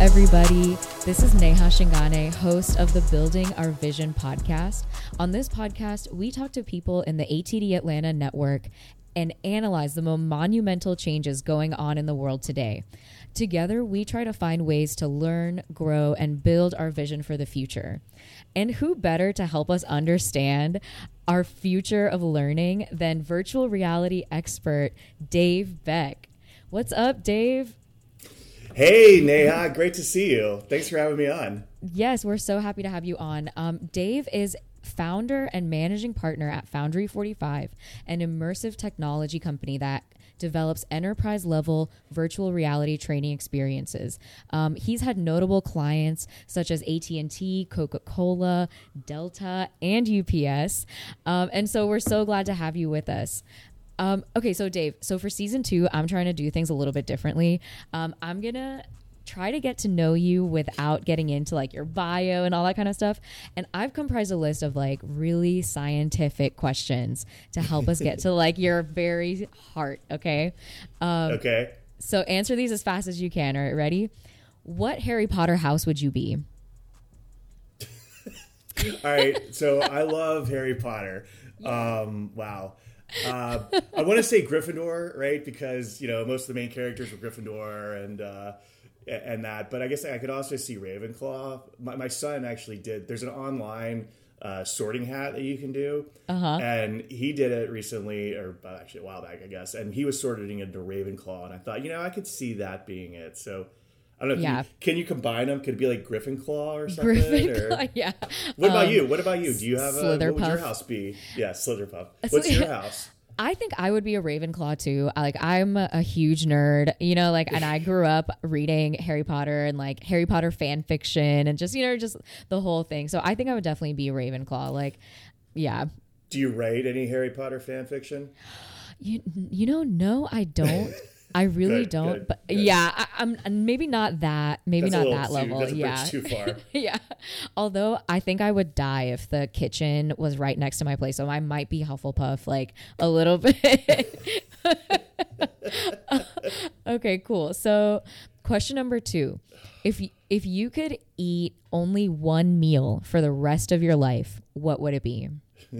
everybody. This is Neha Shingane, host of the Building Our Vision podcast. On this podcast, we talk to people in the ATD Atlanta network and analyze the monumental changes going on in the world today. Together, we try to find ways to learn, grow, and build our vision for the future. And who better to help us understand our future of learning than virtual reality expert Dave Beck? What's up, Dave? Hey, Neha, great to see you. Thanks for having me on. Yes, we're so happy to have you on. Um, Dave is founder and managing partner at Foundry 45, an immersive technology company that develops enterprise level virtual reality training experiences. Um, he's had notable clients such as AT&T, Coca-Cola, Delta, and UPS. Um, and so we're so glad to have you with us. Um, okay, so Dave, so for season two, I'm trying to do things a little bit differently. Um, I'm gonna try to get to know you without getting into like your bio and all that kind of stuff. And I've comprised a list of like really scientific questions to help us get to like your very heart. Okay. Um, okay. So answer these as fast as you can. All right, ready? What Harry Potter house would you be? all right. So I love Harry Potter. Um, wow. Uh, I want to say Gryffindor, right? Because you know most of the main characters were Gryffindor, and uh, and that. But I guess I could also see Ravenclaw. My, my son actually did. There's an online uh, sorting hat that you can do, uh-huh. and he did it recently, or actually a while back, I guess. And he was sorting into Ravenclaw, and I thought, you know, I could see that being it. So. I don't know. Yeah. You, can you combine them? Could it be like Gryffindor or something? Gryffindor, or? yeah. What about um, you? What about you? Do you have a? What would your house be? Yeah, Slitherpuff. What's your house? I think I would be a Ravenclaw too. Like I'm a huge nerd, you know, like and I grew up reading Harry Potter and like Harry Potter fan fiction and just, you know, just the whole thing. So I think I would definitely be a Ravenclaw. Like, yeah. Do you write any Harry Potter fan fiction? You you know, no, I don't. I really good, don't. Good, but good. yeah, I, am maybe not that. Maybe that's not that too, level. yeah, too far. yeah. Although I think I would die if the kitchen was right next to my place, so I might be Hufflepuff like a little bit. okay, cool. So, question number two: If if you could eat only one meal for the rest of your life, what would it be?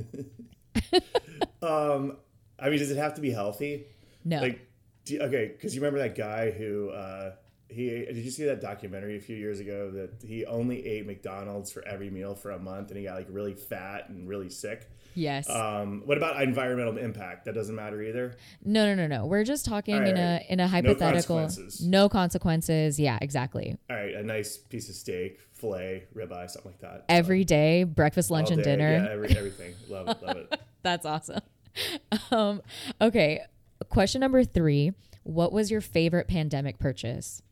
um, I mean, does it have to be healthy? No. Like you, okay, because you remember that guy who uh, he did you see that documentary a few years ago that he only ate McDonald's for every meal for a month and he got like really fat and really sick. Yes. Um, what about environmental impact? That doesn't matter either. No, no, no, no. We're just talking right, in a in a hypothetical. No consequences. no consequences. Yeah, exactly. All right, a nice piece of steak, fillet, ribeye, something like that. Every day, breakfast, lunch, and dinner. Yeah, every, everything. love it. Love it. That's awesome. Um, okay, Question number three What was your favorite pandemic purchase?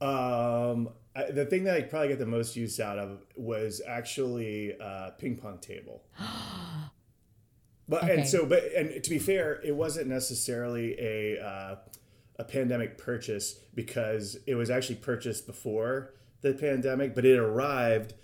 Um, I, the thing that I probably got the most use out of was actually a ping pong table. but okay. and so, but and to be fair, it wasn't necessarily a uh, a pandemic purchase because it was actually purchased before the pandemic, but it arrived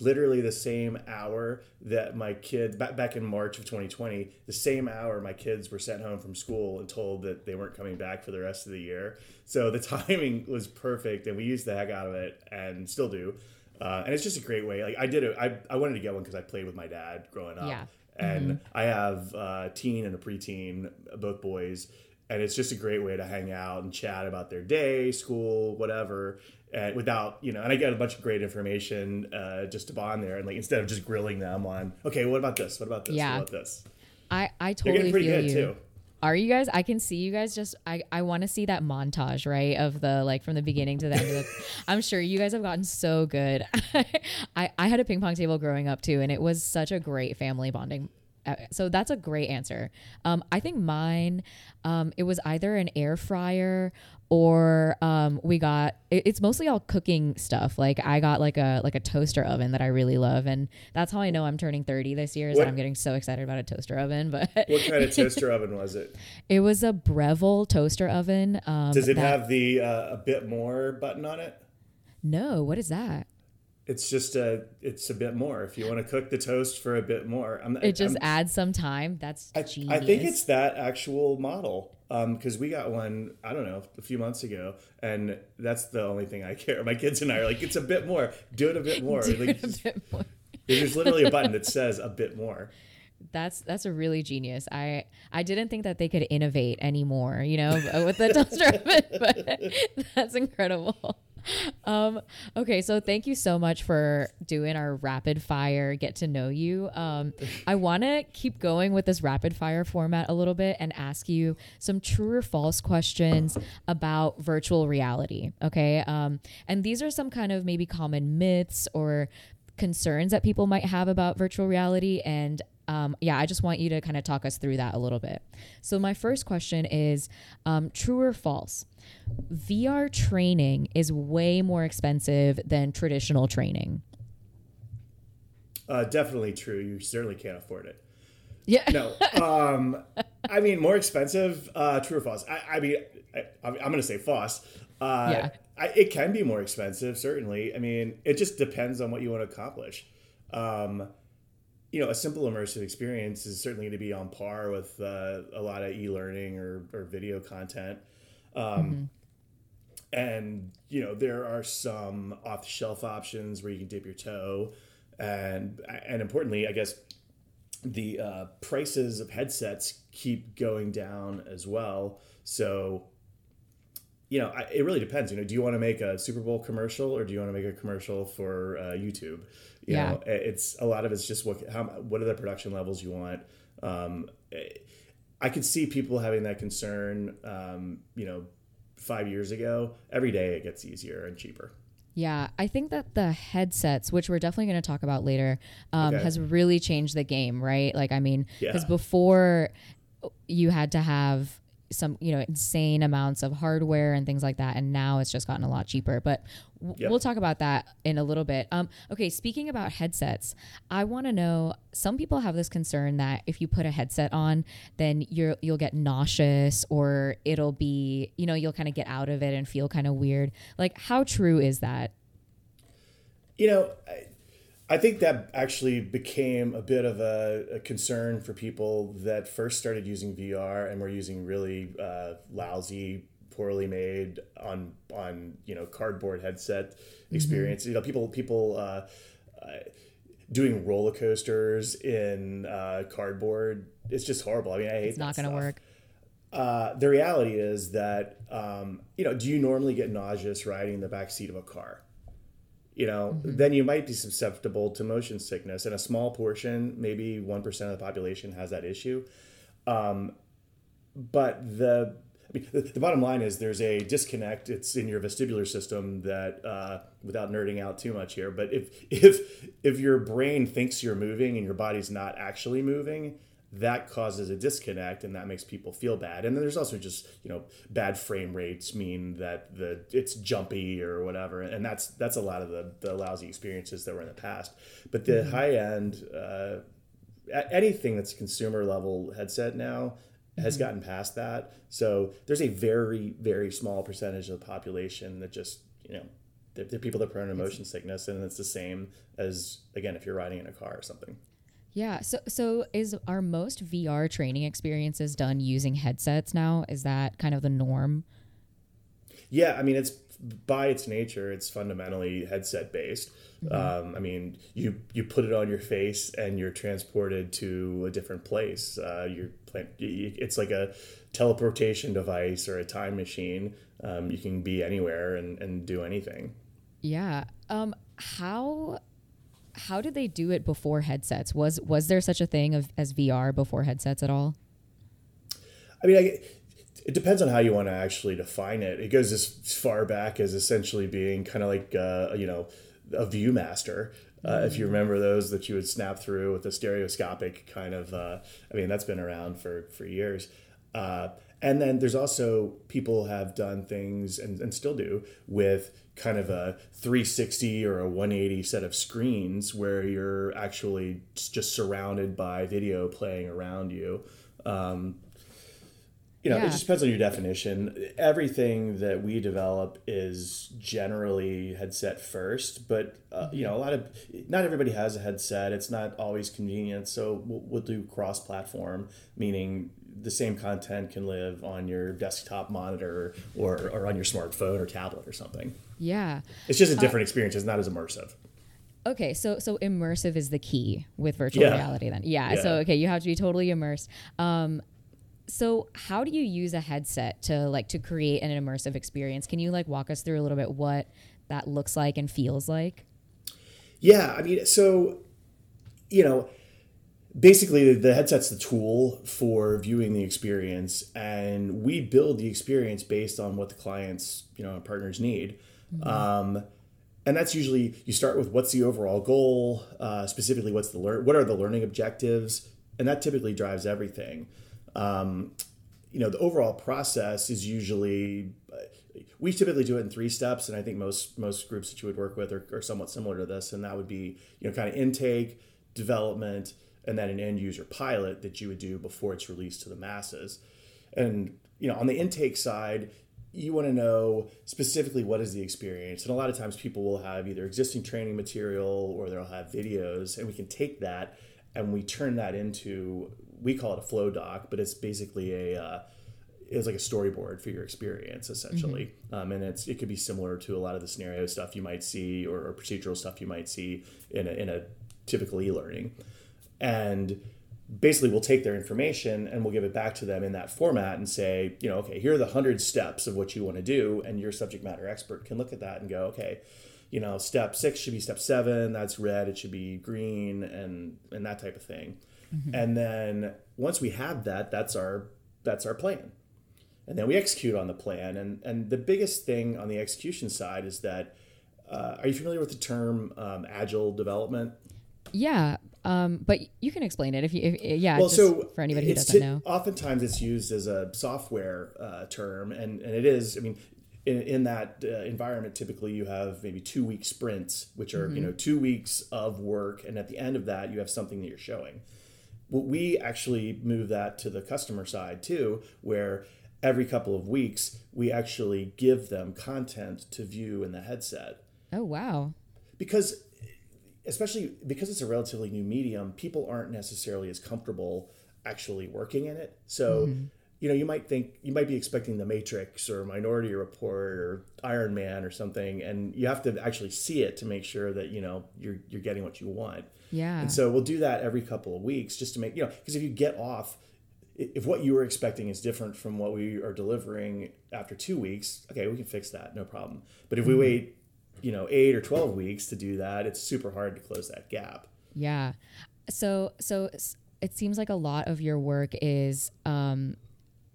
literally the same hour that my kids back, back in march of 2020 the same hour my kids were sent home from school and told that they weren't coming back for the rest of the year so the timing was perfect and we used the heck out of it and still do uh, and it's just a great way like i did it i, I wanted to get one because i played with my dad growing up yeah. and mm-hmm. i have a teen and a preteen both boys and it's just a great way to hang out and chat about their day school whatever and without you know and i get a bunch of great information uh, just to bond there and like instead of just grilling them on okay what about this? What about this? Yeah. what about this? I i totally feel you. too. are you guys i can see you guys just i i want to see that montage right of the like from the beginning to the end of the i'm sure you guys have gotten so good. I i had a ping pong table growing up too and it was such a great family bonding so that's a great answer. Um, I think mine, um, it was either an air fryer or um, we got. It, it's mostly all cooking stuff. Like I got like a like a toaster oven that I really love, and that's how I know I'm turning 30 this year. Is what, that I'm getting so excited about a toaster oven. But what kind of toaster oven was it? It was a Breville toaster oven. Um, Does it that, have the uh, a bit more button on it? No. What is that? It's just a it's a bit more if you want to cook the toast for a bit more I'm, it just I'm, adds some time that's I, I, think it's that actual model Um, because um, we got one I don't know a few months ago, and that's the only thing I care. My kids and I are like, it's a bit more. Do it a bit more. Do like, it a bit more. There's literally a button that says a bit more. That's that's a really genius. I I didn't think that they could innovate anymore, you know, with the toaster oven, but that's incredible. Um, okay, so thank you so much for doing our rapid fire get to know you. Um, I want to keep going with this rapid fire format a little bit and ask you some true or false questions about virtual reality. Okay, um, and these are some kind of maybe common myths or concerns that people might have about virtual reality and um, yeah, I just want you to kind of talk us through that a little bit. So, my first question is um, true or false? VR training is way more expensive than traditional training. Uh, definitely true. You certainly can't afford it. Yeah. No. Um, I mean, more expensive. Uh, true or false? I, I mean, I, am going to say false. Uh, yeah. I, it can be more expensive, certainly. I mean, it just depends on what you want to accomplish. Um, you know, a simple immersive experience is certainly going to be on par with uh, a lot of e-learning or, or video content. Um, mm-hmm. And you know, there are some off-the-shelf options where you can dip your toe, and and importantly, I guess the uh, prices of headsets keep going down as well. So, you know, it really depends. You know, do you want to make a Super Bowl commercial or do you want to make a commercial for uh, YouTube? You yeah. know, it's a lot of it's just what how what are the production levels you want. Um, I could see people having that concern. Um, you know, five years ago. Every day it gets easier and cheaper. Yeah, I think that the headsets, which we're definitely going to talk about later, um, okay. has really changed the game, right? Like, I mean, because yeah. before you had to have some you know insane amounts of hardware and things like that. And now it's just gotten a lot cheaper. But w- yep. we'll talk about that in a little bit. Um, okay speaking about headsets i want to know some people have this concern that if you put a headset on then you're you'll get nauseous or it'll be you know you'll kind of get out of it and feel kind of weird. Like how true is that? You know I, I think that actually became a bit of a, a, concern for people that first started using VR and were using really uh, lousy, poorly made on on you know cardboard headset mm-hmm. experience. Mm-hmm. You know, people people uh, uh, doing roller coasters in uh, cardboard. It's just horrible. I mean, I hate. It's not going to work. Uh, the reality is that um, you know, do you normally get nauseous riding in the back seat of a car? You know, mm-hmm. then you might be susceptible to motion sickness. And a small portion, maybe 1% of the population has that issue. Um, but the, I mean, the, the, bottom line is there's a disconnect. It's in your vestibular system that, uh, without nerding out too much here, but if if if your brain thinks you're moving and your body's not actually moving, that causes a disconnect and that makes people feel bad. And then there's also just you know bad frame rates mean that the it's jumpy or whatever. And that's that's a lot of the, the lousy experiences that were in the past. But the mm-hmm. high end uh, anything that's consumer level headset now has mm-hmm. gotten past that. So there's a very very small percentage of the population that just you know they're, they're people that are prone to motion sickness and it's the same as again if you're riding in a car or something yeah. So so is our most VR training experiences done using headsets now? Is that kind of the norm? Yeah, I mean it's by its nature, it's fundamentally headset based. Mm-hmm. Um, I mean, you you put it on your face and you're transported to a different place. Uh, you're it's like a teleportation device or a time machine. Um, you can be anywhere and, and do anything. Yeah. Um, how how did they do it before headsets? Was was there such a thing of as VR before headsets at all? I mean, I, it depends on how you want to actually define it. It goes as far back as essentially being kind of like uh, you know a ViewMaster. Uh, mm-hmm. If you remember those that you would snap through with a stereoscopic kind of, uh, I mean, that's been around for for years. And then there's also people have done things and, and still do with kind of a 360 or a 180 set of screens where you're actually just surrounded by video playing around you. Um, you know, yeah. it just depends on your definition. Everything that we develop is generally headset first, but uh, you know, a lot of not everybody has a headset. It's not always convenient, so we'll, we'll do cross-platform, meaning the same content can live on your desktop monitor or, or on your smartphone or tablet or something. Yeah. It's just a uh, different uh, experience. It's not as immersive. Okay, so so immersive is the key with virtual yeah. reality then. Yeah, yeah, So okay, you have to be totally immersed. Um, so how do you use a headset to like to create an immersive experience? Can you like walk us through a little bit what that looks like and feels like? Yeah, I mean, so you know, basically the headset's the tool for viewing the experience, and we build the experience based on what the clients, you know, partners need. Mm-hmm. Um, and that's usually you start with what's the overall goal, uh, specifically what's the learn, what are the learning objectives, and that typically drives everything. Um, you know, the overall process is usually we typically do it in three steps, and I think most most groups that you would work with are, are somewhat similar to this, and that would be you know kind of intake, development, and then an end user pilot that you would do before it's released to the masses. And you know on the intake side, you want to know specifically what is the experience, and a lot of times people will have either existing training material or they'll have videos, and we can take that and we turn that into we call it a flow doc, but it's basically a uh, is like a storyboard for your experience essentially mm-hmm. um, and it's it could be similar to a lot of the scenario stuff you might see or, or procedural stuff you might see in a, in a typical e-learning and basically we'll take their information and we'll give it back to them in that format and say you know okay here are the 100 steps of what you want to do and your subject matter expert can look at that and go okay you know step six should be step seven that's red it should be green and and that type of thing mm-hmm. and then once we have that that's our that's our plan and then we execute on the plan. And and the biggest thing on the execution side is that uh, are you familiar with the term um, agile development? Yeah, um, but you can explain it if you, if, yeah. Well, so for anybody who doesn't know, oftentimes it's used as a software uh, term, and and it is. I mean, in, in that uh, environment, typically you have maybe two week sprints, which are mm-hmm. you know two weeks of work, and at the end of that, you have something that you're showing. Well, we actually move that to the customer side too, where every couple of weeks, we actually give them content to view in the headset. Oh, wow. Because, especially because it's a relatively new medium, people aren't necessarily as comfortable actually working in it. So, mm-hmm. you know, you might think, you might be expecting The Matrix or Minority Report or Iron Man or something, and you have to actually see it to make sure that, you know, you're, you're getting what you want. Yeah. And so we'll do that every couple of weeks just to make, you know, because if you get off, if what you were expecting is different from what we are delivering after two weeks, okay, we can fix that, no problem. But if we mm-hmm. wait, you know, eight or twelve weeks to do that, it's super hard to close that gap. Yeah. So so it seems like a lot of your work is um,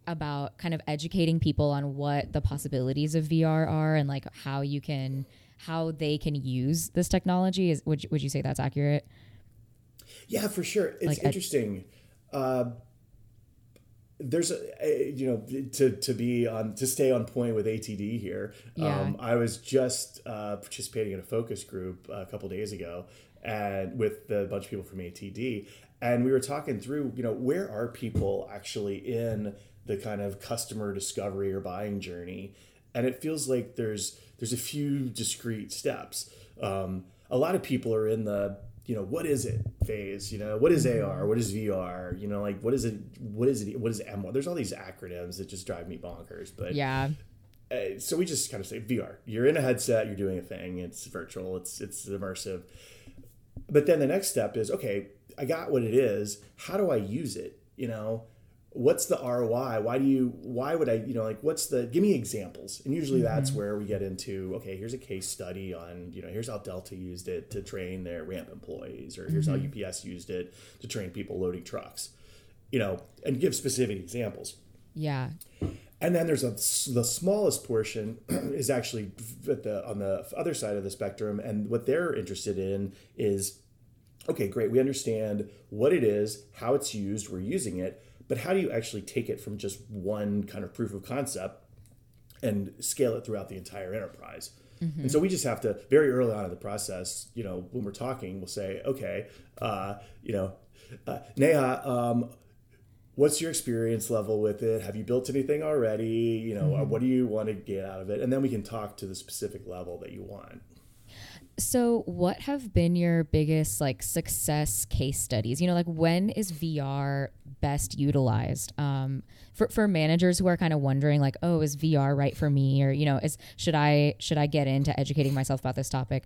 about kind of educating people on what the possibilities of VR are and like how you can how they can use this technology. Is would would you say that's accurate? Yeah, for sure. It's like interesting. Ed- uh, there's a, you know to to be on to stay on point with ATD here. Yeah. Um, I was just uh, participating in a focus group a couple days ago, and with a bunch of people from ATD, and we were talking through you know where are people actually in the kind of customer discovery or buying journey, and it feels like there's there's a few discrete steps. Um, a lot of people are in the you know what is it phase you know what is ar what is vr you know like what is it what is it what is m there's all these acronyms that just drive me bonkers but yeah. Uh, so we just kind of say vr you're in a headset you're doing a thing it's virtual it's it's immersive. But then the next step is okay i got what it is how do i use it you know what's the ROI? Why do you why would I, you know, like what's the give me examples. And usually mm-hmm. that's where we get into, okay, here's a case study on, you know, here's how Delta used it to train their ramp employees, or here's mm-hmm. how UPS used it to train people loading trucks. You know, and give specific examples. Yeah. And then there's a the smallest portion is actually at the on the other side of the spectrum, and what they're interested in is, okay, great, we understand what it is, how it's used, we're using it, but how do you actually take it from just one kind of proof of concept and scale it throughout the entire enterprise? Mm-hmm. And so we just have to very early on in the process, you know, when we're talking, we'll say, okay, uh, you know, uh, Neha, um, what's your experience level with it? Have you built anything already? You know, mm-hmm. what do you want to get out of it? And then we can talk to the specific level that you want. So, what have been your biggest like success case studies? You know, like when is VR best utilized? Um, for for managers who are kind of wondering, like, oh, is VR right for me, or you know, is should I should I get into educating myself about this topic?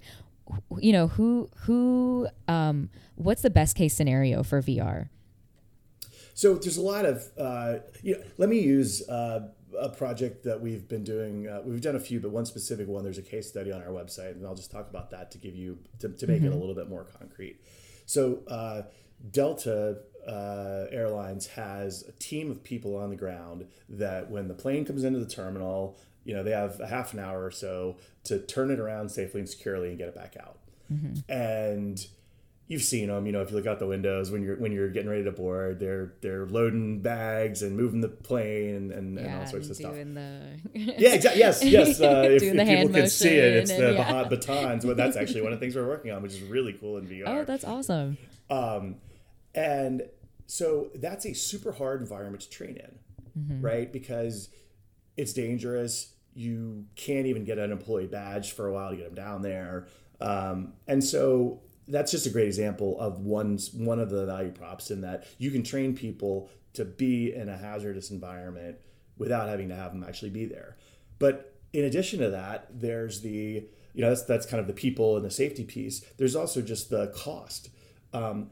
You know, who who um, what's the best case scenario for VR? So there's a lot of uh, you know, let me use. Uh, a project that we've been doing. Uh, we've done a few, but one specific one. There's a case study on our website, and I'll just talk about that to give you to, to make mm-hmm. it a mm-hmm. little bit more concrete. So uh, Delta uh, Airlines has a team of people on the ground that when the plane comes into the terminal, you know they have a half an hour or so to turn it around safely and securely and get it back out. Mm-hmm. And you've seen them. You know, if you look out the windows when you're when you're getting ready to board, they're they're loading bags and moving the plane and, and, yeah, and all sorts of stuff. The... yeah, exactly. Yes, yes. Uh, if, if people can see it, it's the yeah. batons. Well, that's actually one of the things we're working on, which is really cool in VR. Oh, that's awesome. Um, and so that's a super hard environment to train in, mm-hmm. right? Because it's dangerous. You can't even get an employee badge for a while to get them down there. Um, and so that's just a great example of one one of the value props in that you can train people to be in a hazardous environment without having to have them actually be there. But in addition to that, there's the you know that's that's kind of the people and the safety piece. There's also just the cost. Um,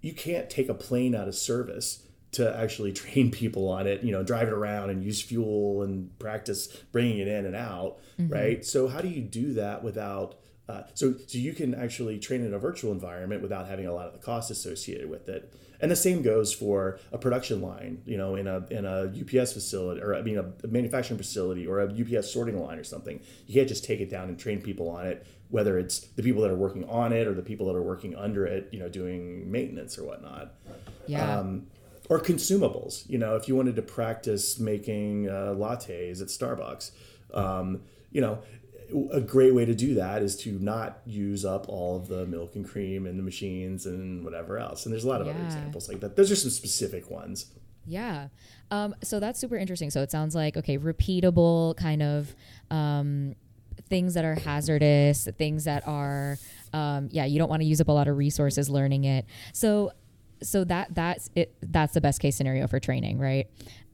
you can't take a plane out of service to actually train people on it, you know, drive it around and use fuel and practice bringing it in and out, mm-hmm. right? So how do you do that without uh, so, so you can actually train in a virtual environment without having a lot of the costs associated with it. And the same goes for a production line, you know, in a in a UPS facility or I mean a, a manufacturing facility or a UPS sorting line or something. You can't just take it down and train people on it, whether it's the people that are working on it or the people that are working under it, you know, doing maintenance or whatnot. Yeah. Um, or consumables. You know, if you wanted to practice making uh, lattes at Starbucks, um, you know, a great way to do that is to not use up all of the milk and cream and the machines and whatever else. And there's a lot of yeah. other examples like that. Those are some specific ones. Yeah. Um, so that's super interesting. So it sounds like, okay, repeatable kind of um, things that are hazardous, things that are, um, yeah, you don't want to use up a lot of resources learning it. So so that that's it that's the best case scenario for training right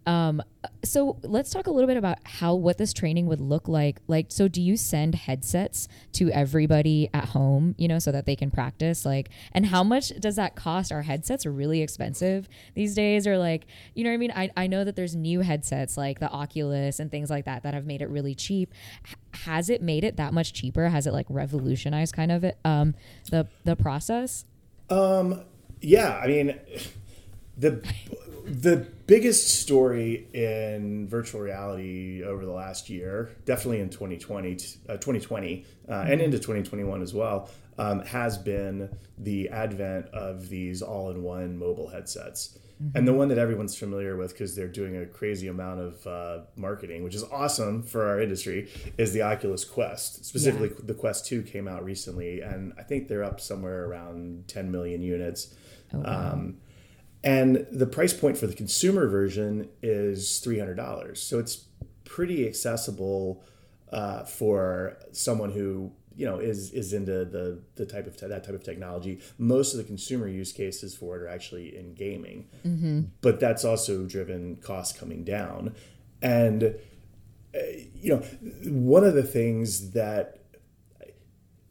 um, so let's talk a little bit about how what this training would look like. Like, so do you send headsets to everybody at home, you know, so that they can practice? Like, and how much does that cost? Are headsets really expensive these days? Or like, you know what I mean? I, I know that there's new headsets like the Oculus and things like that that have made it really cheap. H- has it made it that much cheaper? Has it like revolutionized kind of it, um, the the process? Um, yeah, I mean, the the biggest story in virtual reality over the last year, definitely in 2020, uh, 2020 uh, mm-hmm. and into 2021 as well, um, has been the advent of these all-in-one mobile headsets. Mm-hmm. And the one that everyone's familiar with because they're doing a crazy amount of uh, marketing, which is awesome for our industry, is the Oculus Quest. Specifically, yeah. the Quest 2 came out recently, and I think they're up somewhere around 10 million units. Oh, wow. um, and the price point for the consumer version is $300. So it's pretty accessible uh, for someone who you know is is into the the type of te- that type of technology. Most of the consumer use cases for it are actually in gaming, mm-hmm. but that's also driven costs coming down. And uh, you know, one of the things that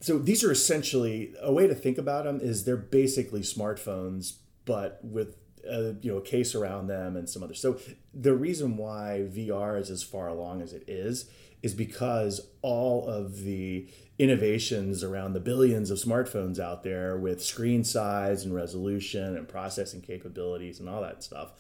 so these are essentially a way to think about them is they're basically smartphones but with a, you know a case around them and some other. So the reason why VR is as far along as it is is because all of the innovations around the billions of smartphones out there with screen size and resolution and processing capabilities and all that stuff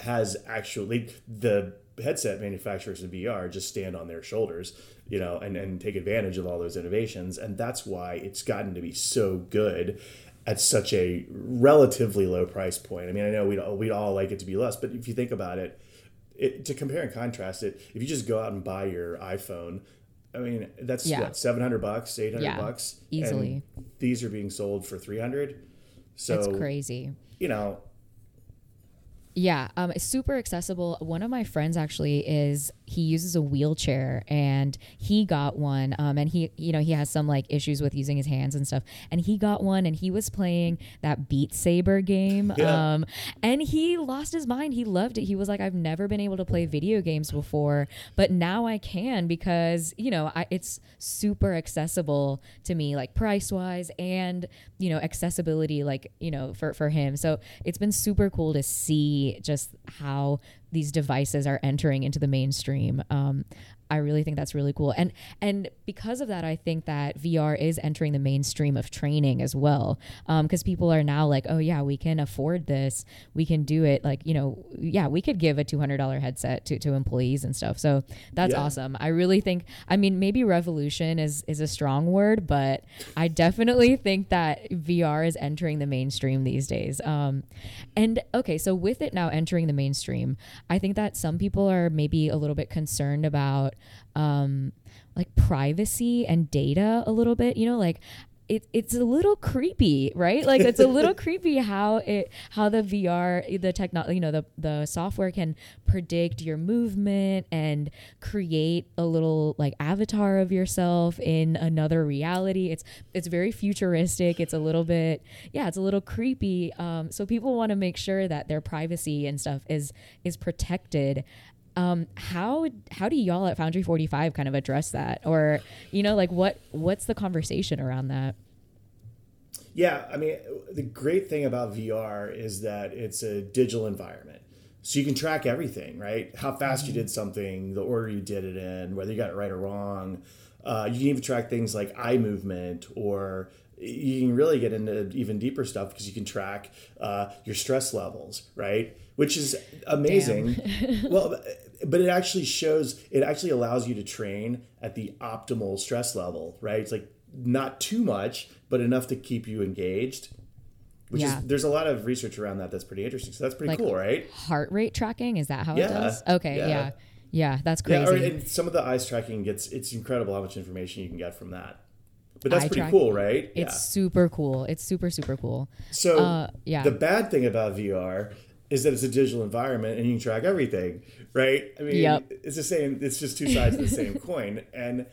has actually the headset manufacturers of VR just stand on their shoulders, you know, and, and take advantage of all those innovations. And that's why it's gotten to be so good at such a relatively low price point. I mean, I know we'd, we'd all like it to be less, but if you think about it, it, to compare and contrast it, if you just go out and buy your iPhone, I mean, that's yeah. what, 700 bucks, 800 yeah, bucks. Easily. these are being sold for 300. So that's crazy. You know, Yeah, um, it's super accessible. One of my friends actually is he uses a wheelchair and he got one. Um, and he, you know, he has some like issues with using his hands and stuff. And he got one and he was playing that Beat Saber game. Yeah. Um, and he lost his mind. He loved it. He was like, I've never been able to play video games before, but now I can because, you know, I, it's super accessible to me, like price wise and, you know, accessibility, like, you know, for, for him. So it's been super cool to see just how these devices are entering into the mainstream. Um, I really think that's really cool. And and because of that, I think that VR is entering the mainstream of training as well. Because um, people are now like, oh yeah, we can afford this. We can do it. Like you know, yeah, we could give a two hundred dollar headset to, to employees and stuff. So that's yeah. awesome. I really think. I mean, maybe revolution is is a strong word, but I definitely think that VR is entering the mainstream these days. Um, and okay, so with it now entering the mainstream, I think that some people are maybe a little bit concerned about um, like privacy and data a little bit. You know, like it, it's a little creepy, right? Like it's a little creepy how it how the VR the technology you know the the software can predict your movement and create a little like avatar of yourself in another reality. It's it's very futuristic. It's a little bit yeah, it's a little creepy. Um, so people want to make sure that their privacy and stuff is is protected. Um, how how do y'all at Foundry 45 kind of address that, or you know, like what what's the conversation around that? Yeah, I mean, the great thing about VR is that it's a digital environment. So you can track everything, right? How fast mm-hmm. you did something, the order you did it in, whether you got it right or wrong. Uh, you can even track things like eye movement or you can really get into even deeper stuff because you can track uh, your stress levels, right? Which is amazing. well, but it actually shows, it actually allows you to train at the optimal stress level, right? It's like not too much, but enough to keep you engaged. Which yeah. is there's a lot of research around that that's pretty interesting. So that's pretty like cool, right? Heart rate tracking is that how yeah. it does? Okay, yeah. yeah. yeah that's crazy. Yeah, or, and some of the eyes tracking gets it's incredible how much information you can get from that. But that's pretty cool, right? It's yeah. super cool. It's super super cool. So uh, yeah, the bad thing about VR is that it's a digital environment and you can track everything, right? I mean, yep. it's the same. It's just two sides of the same coin, and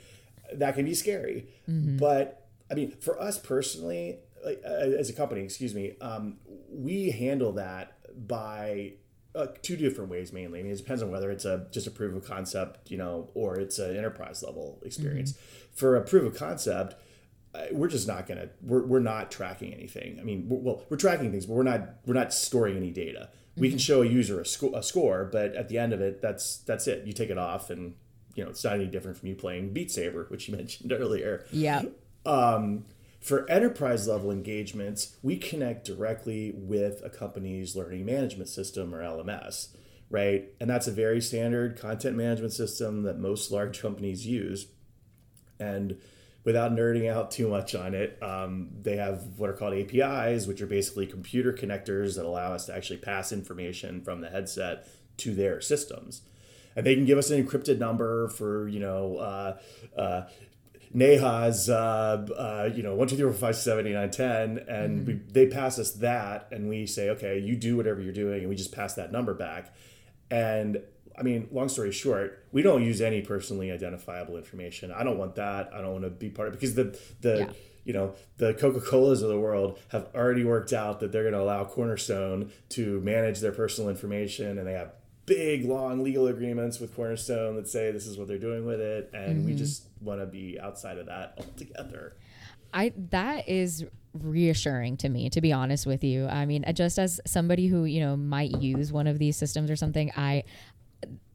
that can be scary. Mm-hmm. But I mean, for us personally, like, uh, as a company, excuse me, um, we handle that by uh, two different ways mainly. I mean, it depends on whether it's a just a proof of concept, you know, or it's an enterprise level experience. Mm-hmm. For a proof of concept, we're just not gonna we're, we're not tracking anything i mean we're, well we're tracking things but we're not we're not storing any data. We can mm-hmm. show a user a, sco- a score but at the end of it that's that's it. You take it off and you know it's not any different from you playing beat saber which you mentioned earlier. Yeah. Um, for enterprise level engagements we connect directly with a company's learning management system or lms right? And that's a very standard content management system that most large companies use. And without nerding out too much on it, um, they have what are called APIs, which are basically computer connectors that allow us to actually pass information from the headset to their systems. And they can give us an encrypted number for, you know, uh, uh, Neha's, uh, uh, you know, one, two, three, four, five, seven, eight, nine, ten, and mm-hmm. we, they pass us that, and we say, okay, you do whatever you're doing, and we just pass that number back. And I mean, long story short, we don't use any personally identifiable information. I don't want that. I don't want to be part of it because the the yeah. you know the Coca Colas of the world have already worked out that they're going to allow Cornerstone to manage their personal information, and they have big long legal agreements with Cornerstone that say this is what they're doing with it, and mm-hmm. we just want to be outside of that altogether. I that is reassuring to me to be honest with you i mean just as somebody who you know might use one of these systems or something i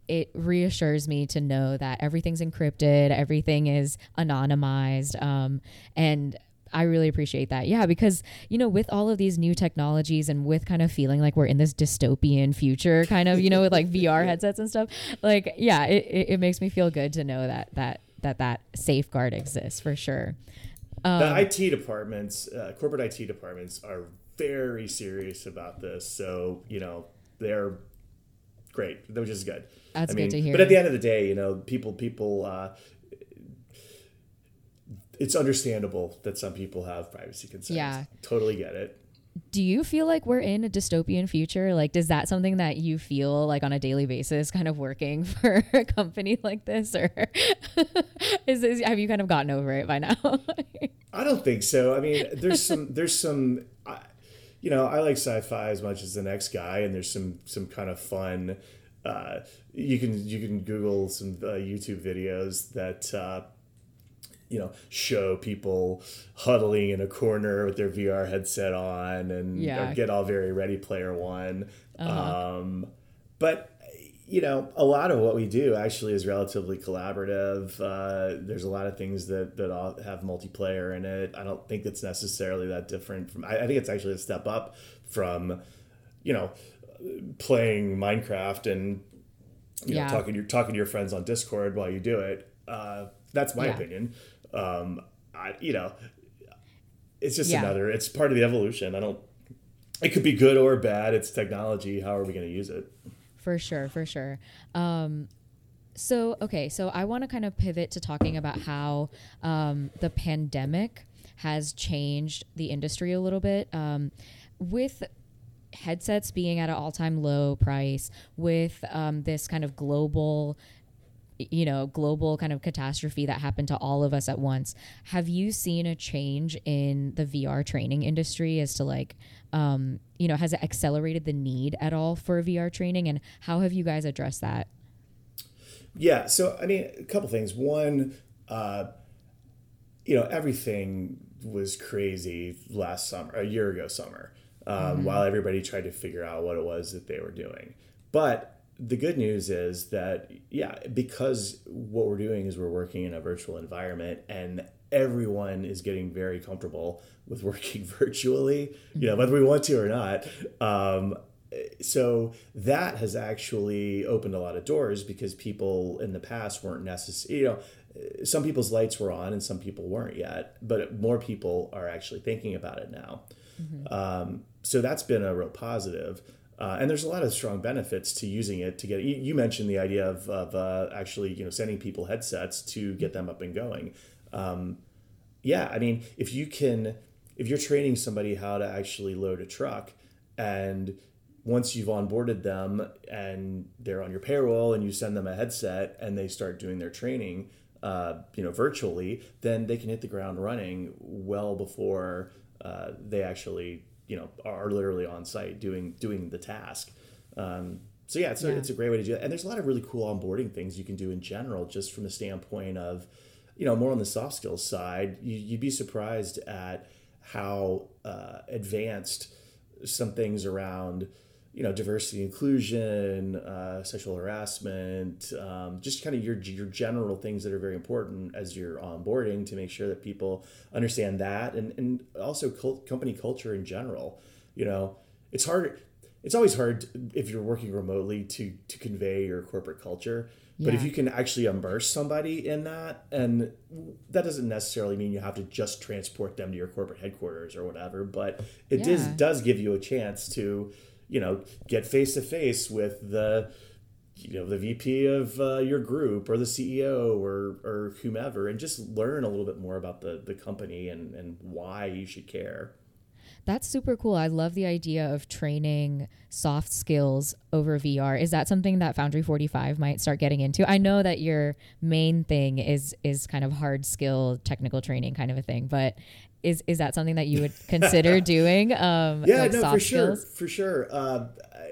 it reassures me to know that everything's encrypted, everything is anonymized, um, and I really appreciate that. Yeah, because, you know, with all of these new technologies and with kind of feeling like we're in this dystopian future, kind of, you know, with like VR headsets and stuff, like, yeah, it, it, it, makes me feel good to know that that that that safeguard exists for sure. Um, the IT departments, uh, corporate IT departments are very serious about this. So, you know, they're great, which is good. That's I mean, good to hear. But at the end of the day, you know, people people uh, it's understandable that some people have privacy concerns. Yeah. Totally get it. do you feel like we're in a dystopian future? Like, does that something that you feel like on a daily basis, kind of working for a company like this, or is this, have you kind of gotten over it by now? I don't think so. I mean, there's some, there's some, you know, I like sci-fi as much as the next guy, and there's some, some kind of fun. Uh, you can you can Google some uh, YouTube videos that uh, you know show people huddling in a corner with their VR headset on and yeah. get all very Ready Player One. Uh-huh. Um, but you know, a lot of what we do actually is relatively collaborative. Uh, there's a lot of things that that all have multiplayer in it. I don't think it's necessarily that different from. I, I think it's actually a step up from, you know, playing Minecraft and you know talking you're talking to your friends on Discord while you do it. Uh, that's my yeah. opinion um, I, you know, it's just yeah. another. It's part of the evolution. I don't. It could be good or bad. It's technology. How are we going to use it? For sure, for sure. Um, so okay, so I want to kind of pivot to talking about how um, the pandemic has changed the industry a little bit. Um, with headsets being at an all-time low price, with um, this kind of global you know global kind of catastrophe that happened to all of us at once. Have you seen a change in the vr training industry as to like um, you know has it accelerated the need at all for vr training? And how have you guys addressed that? Yeah so i mean a couple things. One uh, you know everything was crazy last summer a year ago summer um, mm-hmm. while everybody tried to figure out what it was that they were doing. But the good news is that yeah because what we're doing is we're working in a virtual environment and everyone is getting very comfortable with working virtually you know whether we want to or not. Um, so that has actually opened a lot of doors because people in the past weren't necessary you know some people's lights were on and some people weren't yet but more people are actually thinking about it now. Mm-hmm. um, so that's been a real positive uh, and there's a lot of strong benefits to using it to get. You, you mentioned the idea of, of uh, actually, you know, sending people headsets to get them up and going. Um, yeah, I mean, if you can, if you're training somebody how to actually load a truck, and once you've onboarded them and they're on your payroll, and you send them a headset, and they start doing their training, uh, you know, virtually, then they can hit the ground running well before uh, they actually you know are literally on site doing doing the task. Um, so yeah, it's a, it's a great way to do it. And there's a lot of really cool onboarding things you can do in general, just from the standpoint of, you know, more on the soft skills side. You, would be surprised at how uh, advanced some things around you know diversity inclusion uh, sexual harassment um, just kind of your your general things that are very important as you're onboarding to make sure that people understand that and and also cult, company culture in general you know it's hard it's always hard if you're working remotely to to convey your corporate culture but if you can actually immerse somebody in that and that doesn't necessarily mean you have to just transport them to your corporate headquarters or whatever but it yeah. does does give you a chance to you know, get face to face with the you know the VP of uh, your group or the CEO or or whomever, and just learn a little bit more about the the company and and why you should care. That's super cool. I love the idea of training soft skills over VR. Is that something that Foundry 45 might start getting into? I know that your main thing is is kind of hard skill technical training kind of a thing, but is is that something that you would consider doing? Um, yeah, like no, for sure, skills? for sure. Uh,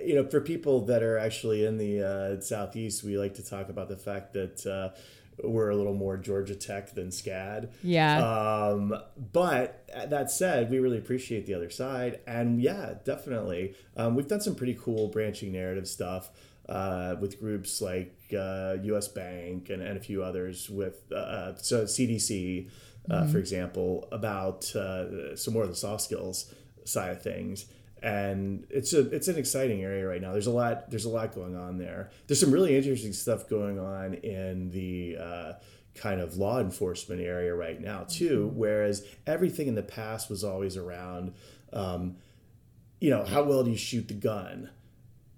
you know, for people that are actually in the uh, southeast, we like to talk about the fact that uh, we're a little more Georgia Tech than SCAD. Yeah. Um, but that said, we really appreciate the other side, and yeah, definitely, um, we've done some pretty cool branching narrative stuff. Uh, with groups like uh, U.S. Bank and, and a few others with uh, so CDC, uh, mm-hmm. for example, about uh, some more of the soft skills side of things. And it's a it's an exciting area right now. There's a lot there's a lot going on there. There's some really interesting stuff going on in the uh, kind of law enforcement area right now too. Mm-hmm. Whereas everything in the past was always around, um, you know, how well do you shoot the gun?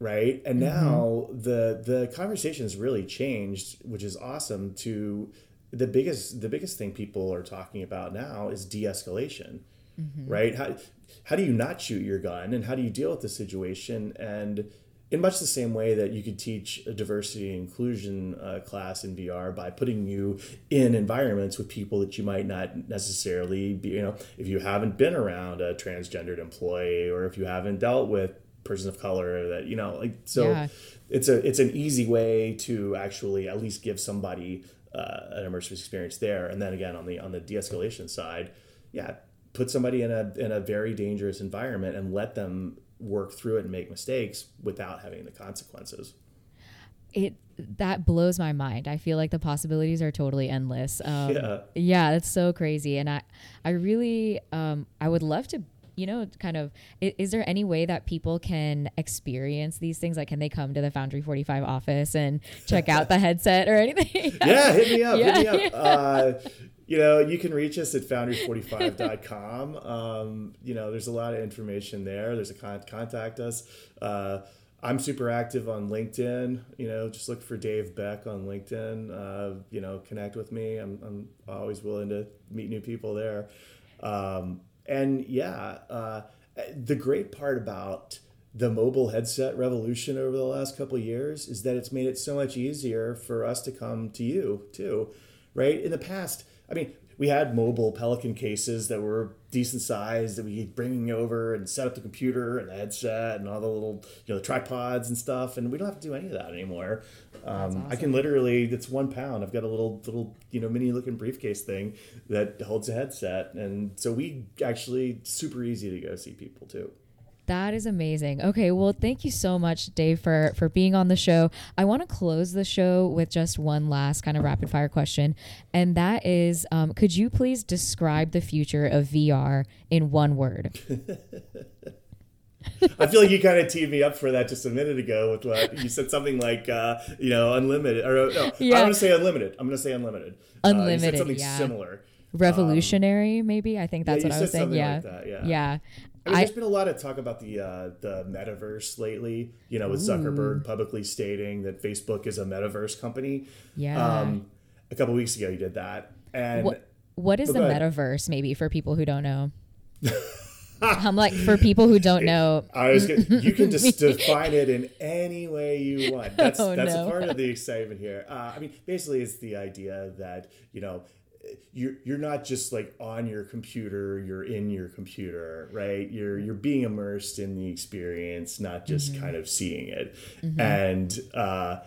right and mm-hmm. now mm-hmm. the the conversation has really changed which is awesome to the biggest the biggest thing people are talking about now is de-escalation mm-hmm. right? How, how do you not shoot your gun and how do you deal with the situation? And in much the same way that you could teach a diversity and inclusion uh, class in VR by putting you in environments with people that you might not necessarily be, you know, if you haven't been around a transgendered employee or if you haven't dealt with persons of color that, you know, like, so yeah. it's a, it's an easy way to actually at least give somebody uh, an immersive experience there. And then again, on the, on the de-escalation side, yeah, put somebody in a, in a very dangerous environment and let them work through it and make mistakes without having the consequences it that blows my mind. I feel like the possibilities are totally endless. Um, yeah, yeah, it's so crazy, and I, I really, um, I would love to, you know, kind of. Is, is, there any way that people can experience these things? Like, can they come to the Foundry Forty Five office and check out the headset or anything? yeah, hit me up. Yeah, hit me up. Uh, you know, you can reach us at foundry45.com. Um, you know, there's a lot of information there. There's a con- contact us. Uh, I'm super active on LinkedIn. You know, just look for Dave Beck on LinkedIn. Uh, you know, connect with me. I'm, I'm always willing to meet new people there. Um, and yeah, uh, the great part about the mobile headset revolution over the last couple years is that it's made it so much easier for us to come to you too, right? In the past, I mean, we had mobile Pelican cases that were decent size that we bringing over and set up the computer and the headset and all the little you know the tripods and stuff, and we don't have to do any of that anymore. Um, awesome. I can literally it's one pound. I've got a little little you know mini looking briefcase thing that holds a headset, and so we actually super easy to go see people too. That is amazing. Okay, well, thank you so much, Dave, for for being on the show. I want to close the show with just one last kind of rapid fire question, and that is, um, could you please describe the future of VR in one word? I feel like you kind of teed me up for that just a minute ago with what you said something like, uh, you know, unlimited. Or no, yeah. I'm going to say unlimited. I'm going to say unlimited. Unlimited. Uh, something yeah. similar. Revolutionary, um, maybe. I think that's yeah, what I was saying. Yeah. Like that, yeah. Yeah. I mean, there's been a lot of talk about the uh, the metaverse lately. You know, with Ooh. Zuckerberg publicly stating that Facebook is a metaverse company. Yeah. Um, a couple weeks ago, he did that. And what, what is the metaverse? Maybe for people who don't know. I'm like for people who don't know. I was gonna, you can just define it in any way you want. That's oh, that's no. part of the excitement here. Uh, I mean, basically, it's the idea that you know you're you're not just like on your computer you're in your computer right you're you're being immersed in the experience not just mm-hmm. kind of seeing it mm-hmm. and uh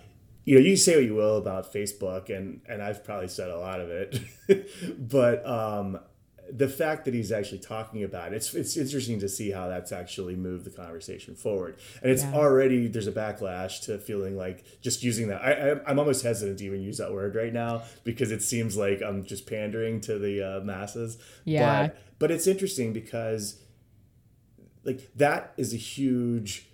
you know you say what you will about facebook and and i've probably said a lot of it but um the fact that he's actually talking about it, it's it's interesting to see how that's actually moved the conversation forward. And it's yeah. already there's a backlash to feeling like just using that. I, I am almost hesitant to even use that word right now because it seems like I'm just pandering to the uh, masses. Yeah. But but it's interesting because like that is a huge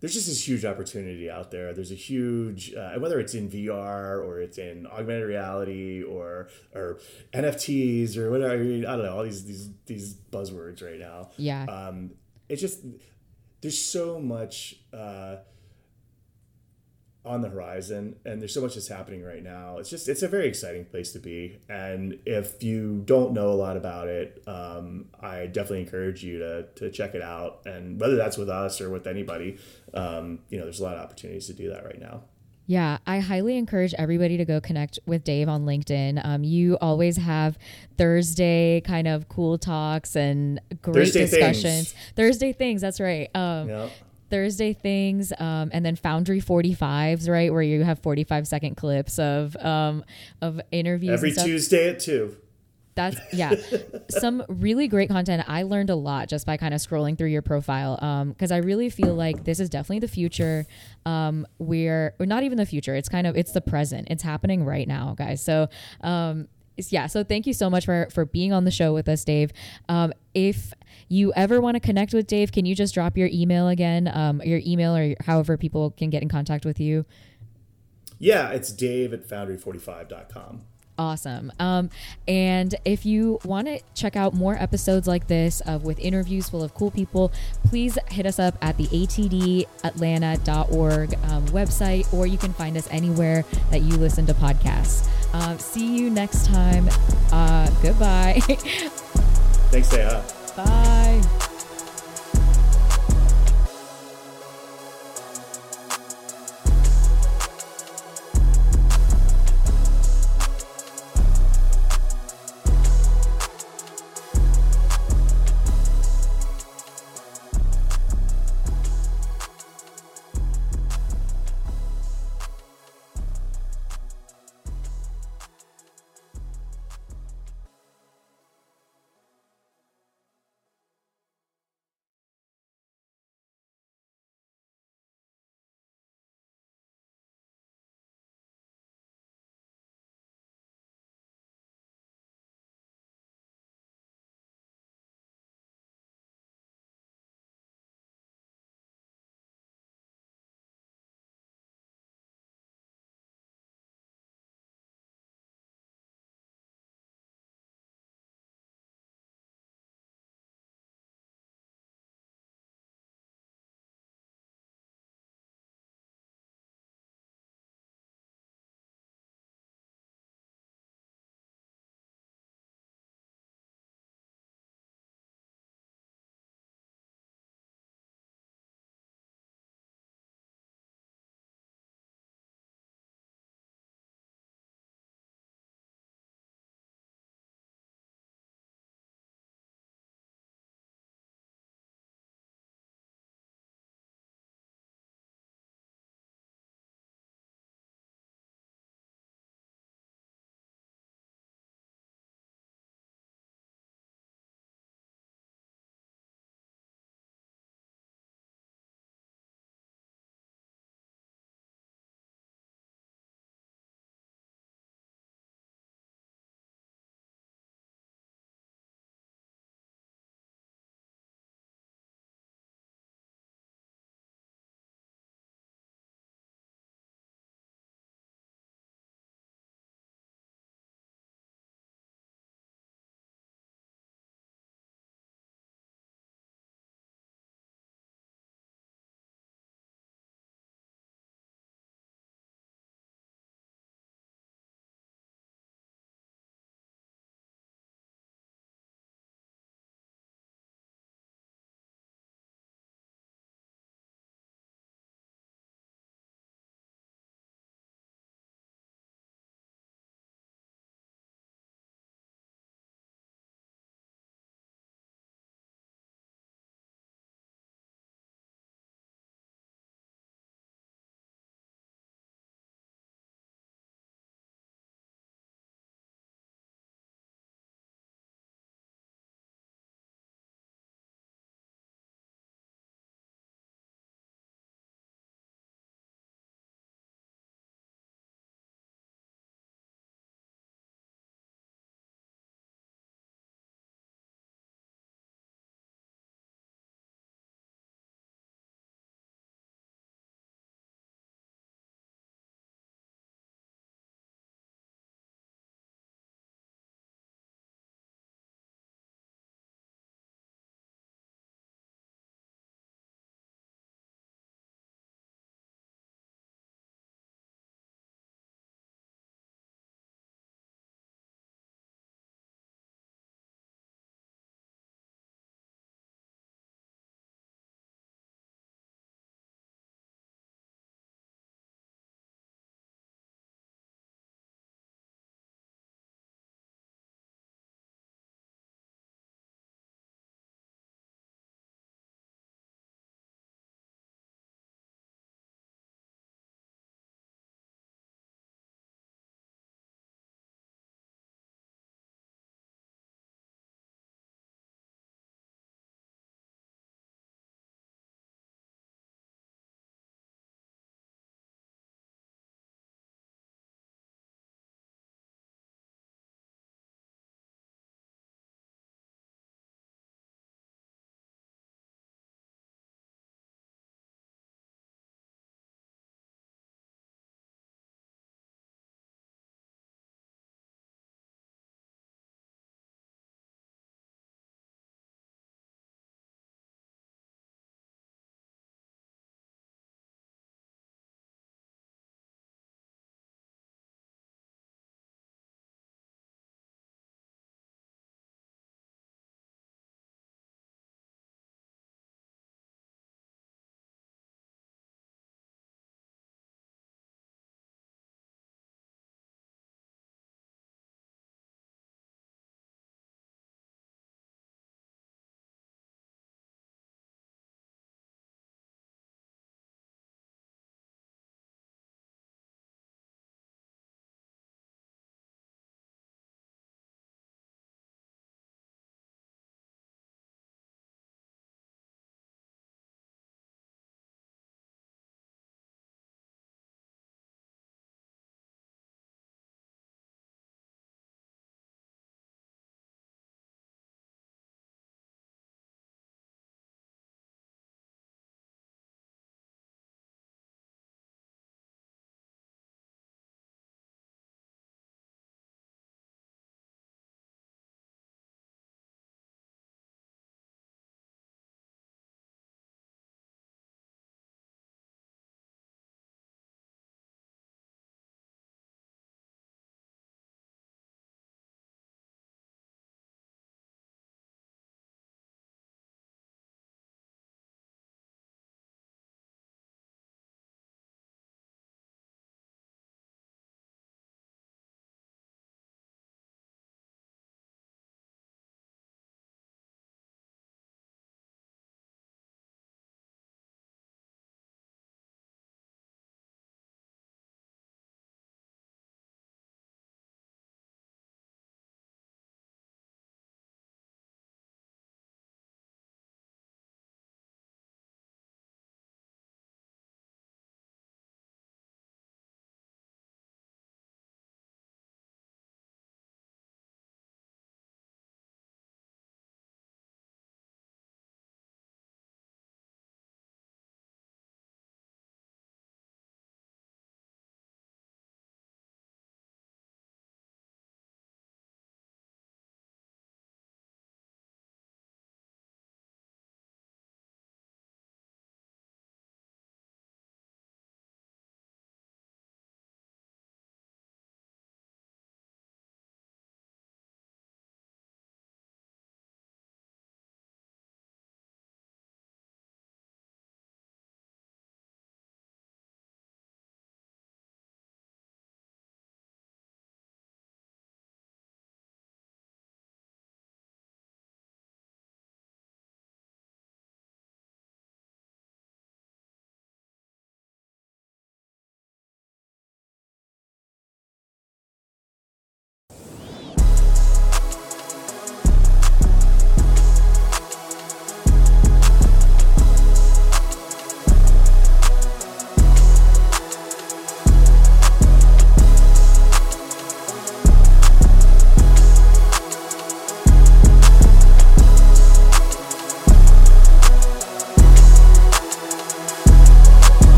there's just this huge opportunity out there. There's a huge, uh, whether it's in VR or it's in augmented reality or or NFTs or whatever. I, mean, I don't know all these these these buzzwords right now. Yeah. Um, it's just there's so much. Uh, on the horizon and there's so much that's happening right now it's just it's a very exciting place to be and if you don't know a lot about it um, i definitely encourage you to, to check it out and whether that's with us or with anybody um, you know there's a lot of opportunities to do that right now yeah, I highly encourage everybody to go connect with Dave on LinkedIn. Um, you always have Thursday kind of cool talks and great Thursday discussions. Things. Thursday things, that's right. Um, yep. Thursday things, um, and then Foundry 45s, right, where you have 45 second clips of um, of interviews. Every Tuesday at two. That's yeah, some really great content. I learned a lot just by kind of scrolling through your profile because um, I really feel like this is definitely the future. Um, we're or not even the future. It's kind of it's the present. It's happening right now, guys. So um, yeah so thank you so much for for being on the show with us dave um, if you ever want to connect with dave can you just drop your email again um, your email or however people can get in contact with you yeah it's dave at foundry45.com Awesome. Um, and if you want to check out more episodes like this of with interviews full of cool people, please hit us up at the atdatlanta.org um, website, or you can find us anywhere that you listen to podcasts. Uh, see you next time. Uh, goodbye. Thanks, Seha. Bye.